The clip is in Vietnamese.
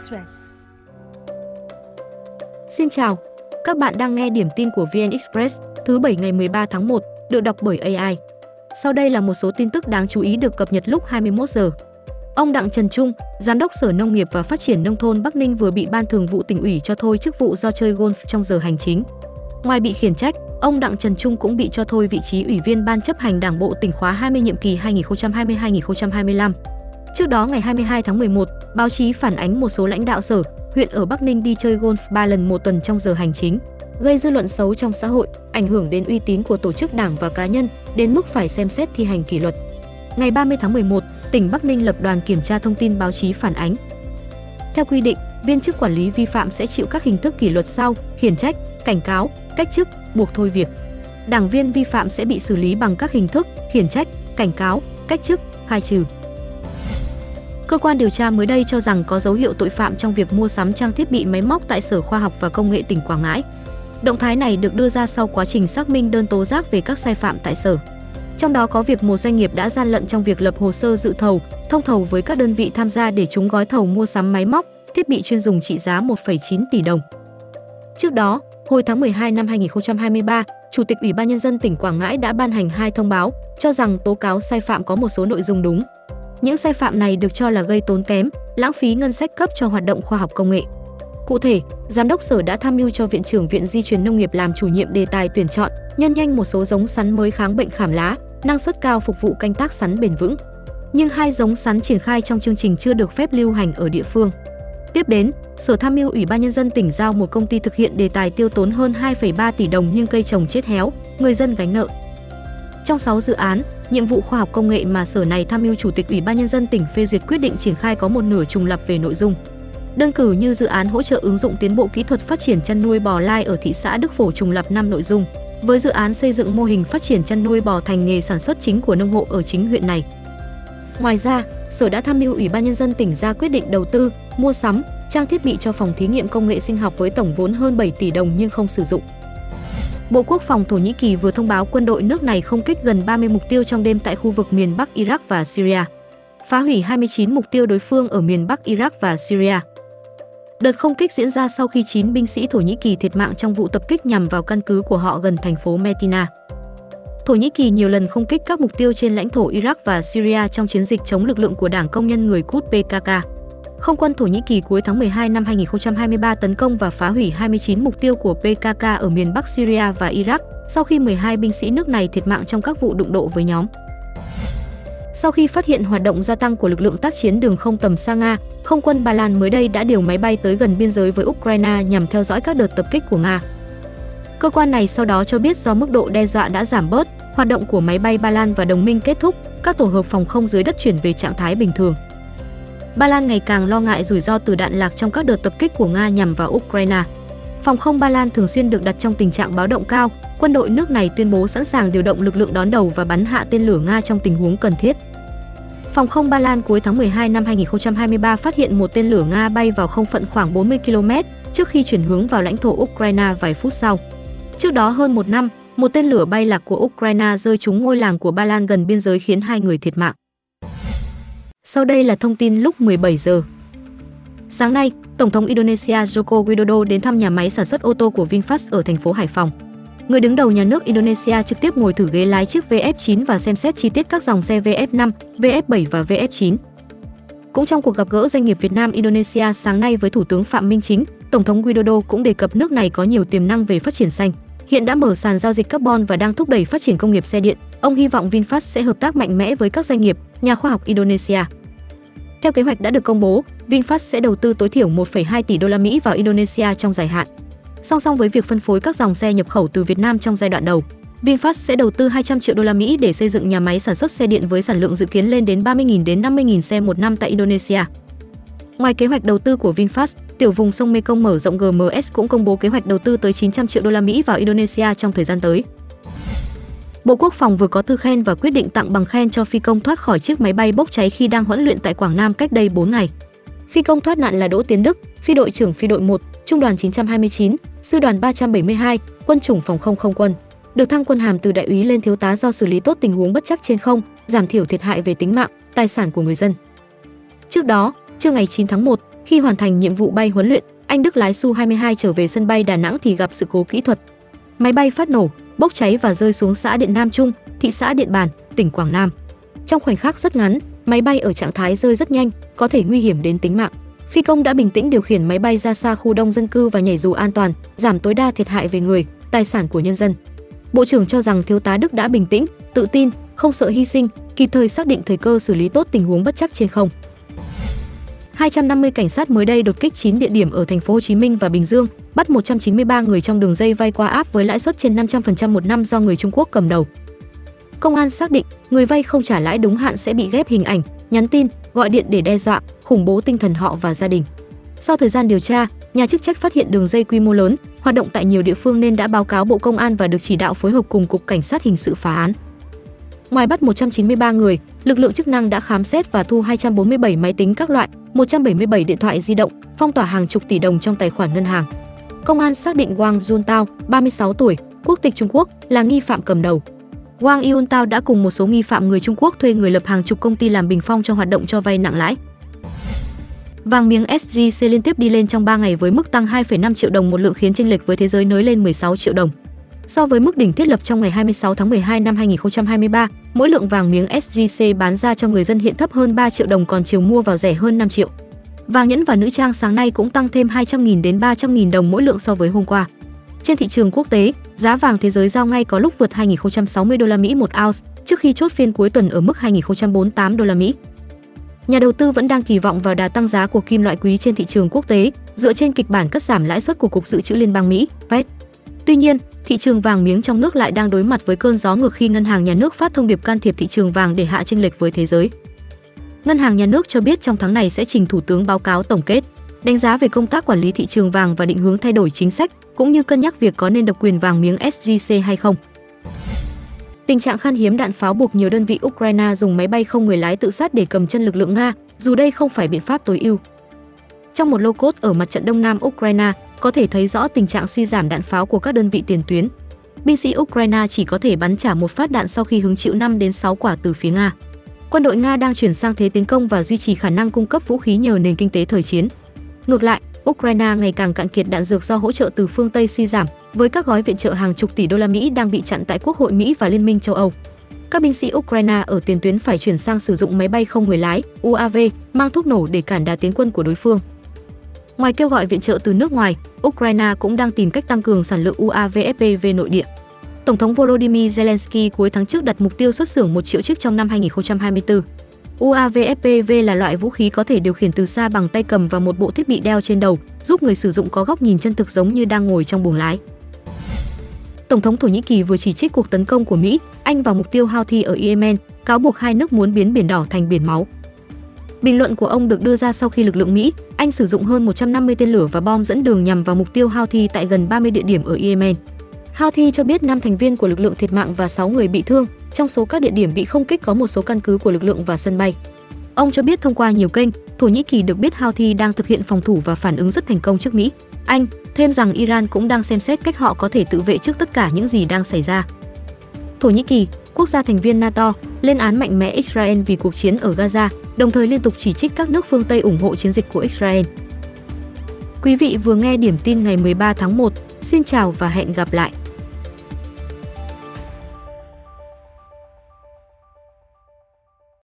Express. Xin chào, các bạn đang nghe điểm tin của VN Express thứ 7 ngày 13 tháng 1, được đọc bởi AI. Sau đây là một số tin tức đáng chú ý được cập nhật lúc 21 giờ. Ông Đặng Trần Trung, Giám đốc Sở Nông nghiệp và Phát triển Nông thôn Bắc Ninh vừa bị Ban Thường vụ tỉnh ủy cho thôi chức vụ do chơi golf trong giờ hành chính. Ngoài bị khiển trách, ông Đặng Trần Trung cũng bị cho thôi vị trí Ủy viên Ban chấp hành Đảng bộ tỉnh khóa 20 nhiệm kỳ 2020-2025. Trước đó ngày 22 tháng 11, báo chí phản ánh một số lãnh đạo sở, huyện ở Bắc Ninh đi chơi golf 3 lần một tuần trong giờ hành chính, gây dư luận xấu trong xã hội, ảnh hưởng đến uy tín của tổ chức đảng và cá nhân, đến mức phải xem xét thi hành kỷ luật. Ngày 30 tháng 11, tỉnh Bắc Ninh lập đoàn kiểm tra thông tin báo chí phản ánh. Theo quy định, viên chức quản lý vi phạm sẽ chịu các hình thức kỷ luật sau: khiển trách, cảnh cáo, cách chức, buộc thôi việc. Đảng viên vi phạm sẽ bị xử lý bằng các hình thức khiển trách, cảnh cáo, cách chức, khai trừ. Cơ quan điều tra mới đây cho rằng có dấu hiệu tội phạm trong việc mua sắm trang thiết bị máy móc tại Sở Khoa học và Công nghệ tỉnh Quảng Ngãi. Động thái này được đưa ra sau quá trình xác minh đơn tố giác về các sai phạm tại Sở. Trong đó có việc một doanh nghiệp đã gian lận trong việc lập hồ sơ dự thầu, thông thầu với các đơn vị tham gia để chúng gói thầu mua sắm máy móc, thiết bị chuyên dùng trị giá 1,9 tỷ đồng. Trước đó, hồi tháng 12 năm 2023, Chủ tịch Ủy ban nhân dân tỉnh Quảng Ngãi đã ban hành hai thông báo cho rằng tố cáo sai phạm có một số nội dung đúng. Những sai phạm này được cho là gây tốn kém, lãng phí ngân sách cấp cho hoạt động khoa học công nghệ. Cụ thể, giám đốc sở đã tham mưu cho viện trưởng Viện Di truyền nông nghiệp làm chủ nhiệm đề tài tuyển chọn, nhân nhanh một số giống sắn mới kháng bệnh khảm lá, năng suất cao phục vụ canh tác sắn bền vững. Nhưng hai giống sắn triển khai trong chương trình chưa được phép lưu hành ở địa phương. Tiếp đến, Sở Tham mưu Ủy ban nhân dân tỉnh giao một công ty thực hiện đề tài tiêu tốn hơn 2,3 tỷ đồng nhưng cây trồng chết héo, người dân gánh nợ. Trong 6 dự án, nhiệm vụ khoa học công nghệ mà sở này tham mưu chủ tịch Ủy ban nhân dân tỉnh phê duyệt quyết định triển khai có một nửa trùng lập về nội dung. Đơn cử như dự án hỗ trợ ứng dụng tiến bộ kỹ thuật phát triển chăn nuôi bò lai ở thị xã Đức Phổ trùng lập 5 nội dung, với dự án xây dựng mô hình phát triển chăn nuôi bò thành nghề sản xuất chính của nông hộ ở chính huyện này. Ngoài ra, Sở đã tham mưu Ủy ban nhân dân tỉnh ra quyết định đầu tư, mua sắm, trang thiết bị cho phòng thí nghiệm công nghệ sinh học với tổng vốn hơn 7 tỷ đồng nhưng không sử dụng. Bộ Quốc phòng Thổ Nhĩ Kỳ vừa thông báo quân đội nước này không kích gần 30 mục tiêu trong đêm tại khu vực miền Bắc Iraq và Syria, phá hủy 29 mục tiêu đối phương ở miền Bắc Iraq và Syria. Đợt không kích diễn ra sau khi 9 binh sĩ Thổ Nhĩ Kỳ thiệt mạng trong vụ tập kích nhằm vào căn cứ của họ gần thành phố Metina. Thổ Nhĩ Kỳ nhiều lần không kích các mục tiêu trên lãnh thổ Iraq và Syria trong chiến dịch chống lực lượng của Đảng Công nhân người Cút PKK. Không quân Thổ Nhĩ Kỳ cuối tháng 12 năm 2023 tấn công và phá hủy 29 mục tiêu của PKK ở miền Bắc Syria và Iraq sau khi 12 binh sĩ nước này thiệt mạng trong các vụ đụng độ với nhóm. Sau khi phát hiện hoạt động gia tăng của lực lượng tác chiến đường không tầm xa Nga, không quân Ba Lan mới đây đã điều máy bay tới gần biên giới với Ukraine nhằm theo dõi các đợt tập kích của Nga. Cơ quan này sau đó cho biết do mức độ đe dọa đã giảm bớt, hoạt động của máy bay Ba Lan và đồng minh kết thúc, các tổ hợp phòng không dưới đất chuyển về trạng thái bình thường. Ba Lan ngày càng lo ngại rủi ro từ đạn lạc trong các đợt tập kích của Nga nhằm vào Ukraine. Phòng không Ba Lan thường xuyên được đặt trong tình trạng báo động cao, quân đội nước này tuyên bố sẵn sàng điều động lực lượng đón đầu và bắn hạ tên lửa Nga trong tình huống cần thiết. Phòng không Ba Lan cuối tháng 12 năm 2023 phát hiện một tên lửa Nga bay vào không phận khoảng 40 km trước khi chuyển hướng vào lãnh thổ Ukraine vài phút sau. Trước đó hơn một năm, một tên lửa bay lạc của Ukraine rơi trúng ngôi làng của Ba Lan gần biên giới khiến hai người thiệt mạng. Sau đây là thông tin lúc 17 giờ. Sáng nay, Tổng thống Indonesia Joko Widodo đến thăm nhà máy sản xuất ô tô của VinFast ở thành phố Hải Phòng. Người đứng đầu nhà nước Indonesia trực tiếp ngồi thử ghế lái chiếc VF9 và xem xét chi tiết các dòng xe VF5, VF7 và VF9. Cũng trong cuộc gặp gỡ doanh nghiệp Việt Nam Indonesia sáng nay với Thủ tướng Phạm Minh Chính, Tổng thống Widodo cũng đề cập nước này có nhiều tiềm năng về phát triển xanh. Hiện đã mở sàn giao dịch carbon và đang thúc đẩy phát triển công nghiệp xe điện. Ông hy vọng VinFast sẽ hợp tác mạnh mẽ với các doanh nghiệp, nhà khoa học Indonesia. Theo kế hoạch đã được công bố, VinFast sẽ đầu tư tối thiểu 1,2 tỷ đô la Mỹ vào Indonesia trong dài hạn. Song song với việc phân phối các dòng xe nhập khẩu từ Việt Nam trong giai đoạn đầu, VinFast sẽ đầu tư 200 triệu đô la Mỹ để xây dựng nhà máy sản xuất xe điện với sản lượng dự kiến lên đến 30.000 đến 50.000 xe một năm tại Indonesia. Ngoài kế hoạch đầu tư của VinFast, tiểu vùng sông Mekong mở rộng GMS cũng công bố kế hoạch đầu tư tới 900 triệu đô la Mỹ vào Indonesia trong thời gian tới. Bộ Quốc phòng vừa có thư khen và quyết định tặng bằng khen cho phi công thoát khỏi chiếc máy bay bốc cháy khi đang huấn luyện tại Quảng Nam cách đây 4 ngày. Phi công thoát nạn là Đỗ Tiến Đức, phi đội trưởng phi đội 1, trung đoàn 929, sư đoàn 372, quân chủng phòng không không quân. Được thăng quân hàm từ đại úy lên thiếu tá do xử lý tốt tình huống bất chắc trên không, giảm thiểu thiệt hại về tính mạng, tài sản của người dân. Trước đó, trưa ngày 9 tháng 1, Khi hoàn thành nhiệm vụ bay huấn luyện, anh Đức lái Su-22 trở về sân bay Đà Nẵng thì gặp sự cố kỹ thuật. Máy bay phát nổ, bốc cháy và rơi xuống xã Điện Nam Trung, thị xã Điện Bàn, tỉnh Quảng Nam. Trong khoảnh khắc rất ngắn, máy bay ở trạng thái rơi rất nhanh, có thể nguy hiểm đến tính mạng. Phi công đã bình tĩnh điều khiển máy bay ra xa khu đông dân cư và nhảy dù an toàn, giảm tối đa thiệt hại về người, tài sản của nhân dân. Bộ trưởng cho rằng thiếu tá Đức đã bình tĩnh, tự tin, không sợ hy sinh, kịp thời xác định thời cơ xử lý tốt tình huống bất chắc trên không. 250 cảnh sát mới đây đột kích 9 địa điểm ở thành phố Hồ Chí Minh và Bình Dương, bắt 193 người trong đường dây vay qua app với lãi suất trên 500% một năm do người Trung Quốc cầm đầu. Công an xác định, người vay không trả lãi đúng hạn sẽ bị ghép hình ảnh, nhắn tin, gọi điện để đe dọa, khủng bố tinh thần họ và gia đình. Sau thời gian điều tra, nhà chức trách phát hiện đường dây quy mô lớn, hoạt động tại nhiều địa phương nên đã báo cáo Bộ Công an và được chỉ đạo phối hợp cùng Cục Cảnh sát hình sự phá án. Ngoài bắt 193 người, lực lượng chức năng đã khám xét và thu 247 máy tính các loại, 177 điện thoại di động, phong tỏa hàng chục tỷ đồng trong tài khoản ngân hàng. Công an xác định Wang Juntao, 36 tuổi, quốc tịch Trung Quốc, là nghi phạm cầm đầu. Wang Yuntao đã cùng một số nghi phạm người Trung Quốc thuê người lập hàng chục công ty làm bình phong cho hoạt động cho vay nặng lãi. Vàng miếng SJC liên tiếp đi lên trong 3 ngày với mức tăng 2,5 triệu đồng một lượng khiến chênh lệch với thế giới nới lên 16 triệu đồng. So với mức đỉnh thiết lập trong ngày 26 tháng 12 năm 2023, mỗi lượng vàng miếng SJC bán ra cho người dân hiện thấp hơn 3 triệu đồng còn chiều mua vào rẻ hơn 5 triệu. Vàng nhẫn và nữ trang sáng nay cũng tăng thêm 200.000 đến 300.000 đồng mỗi lượng so với hôm qua. Trên thị trường quốc tế, giá vàng thế giới giao ngay có lúc vượt 2060 đô la Mỹ một ounce trước khi chốt phiên cuối tuần ở mức 2048 đô la Mỹ. Nhà đầu tư vẫn đang kỳ vọng vào đà tăng giá của kim loại quý trên thị trường quốc tế dựa trên kịch bản cắt giảm lãi suất của Cục Dự trữ Liên bang Mỹ, Fed. Tuy nhiên, thị trường vàng miếng trong nước lại đang đối mặt với cơn gió ngược khi ngân hàng nhà nước phát thông điệp can thiệp thị trường vàng để hạ chênh lệch với thế giới. Ngân hàng nhà nước cho biết trong tháng này sẽ trình thủ tướng báo cáo tổng kết, đánh giá về công tác quản lý thị trường vàng và định hướng thay đổi chính sách, cũng như cân nhắc việc có nên độc quyền vàng miếng SJC hay không. Tình trạng khan hiếm đạn pháo buộc nhiều đơn vị Ukraine dùng máy bay không người lái tự sát để cầm chân lực lượng Nga, dù đây không phải biện pháp tối ưu. Trong một lô cốt ở mặt trận Đông Nam Ukraine, có thể thấy rõ tình trạng suy giảm đạn pháo của các đơn vị tiền tuyến. Binh sĩ Ukraine chỉ có thể bắn trả một phát đạn sau khi hứng chịu 5 đến 6 quả từ phía Nga. Quân đội Nga đang chuyển sang thế tiến công và duy trì khả năng cung cấp vũ khí nhờ nền kinh tế thời chiến. Ngược lại, Ukraine ngày càng cạn kiệt đạn dược do hỗ trợ từ phương Tây suy giảm, với các gói viện trợ hàng chục tỷ đô la Mỹ đang bị chặn tại Quốc hội Mỹ và Liên minh châu Âu. Các binh sĩ Ukraine ở tiền tuyến phải chuyển sang sử dụng máy bay không người lái UAV mang thuốc nổ để cản đà tiến quân của đối phương. Ngoài kêu gọi viện trợ từ nước ngoài, Ukraine cũng đang tìm cách tăng cường sản lượng uavfp về nội địa. Tổng thống Volodymyr Zelensky cuối tháng trước đặt mục tiêu xuất xưởng 1 triệu chiếc trong năm 2024. uavfpv là loại vũ khí có thể điều khiển từ xa bằng tay cầm và một bộ thiết bị đeo trên đầu, giúp người sử dụng có góc nhìn chân thực giống như đang ngồi trong buồng lái. Tổng thống Thổ Nhĩ Kỳ vừa chỉ trích cuộc tấn công của Mỹ, Anh vào mục tiêu Houthi ở Yemen, cáo buộc hai nước muốn biến biển đỏ thành biển máu. Bình luận của ông được đưa ra sau khi lực lượng Mỹ, Anh sử dụng hơn 150 tên lửa và bom dẫn đường nhằm vào mục tiêu Houthi tại gần 30 địa điểm ở Yemen. Houthi cho biết 5 thành viên của lực lượng thiệt mạng và 6 người bị thương, trong số các địa điểm bị không kích có một số căn cứ của lực lượng và sân bay. Ông cho biết thông qua nhiều kênh, Thổ Nhĩ Kỳ được biết Houthi đang thực hiện phòng thủ và phản ứng rất thành công trước Mỹ. Anh thêm rằng Iran cũng đang xem xét cách họ có thể tự vệ trước tất cả những gì đang xảy ra. Thổ Nhĩ Kỳ, quốc gia thành viên NATO, lên án mạnh mẽ Israel vì cuộc chiến ở Gaza, đồng thời liên tục chỉ trích các nước phương Tây ủng hộ chiến dịch của Israel. Quý vị vừa nghe điểm tin ngày 13 tháng 1. Xin chào và hẹn gặp lại.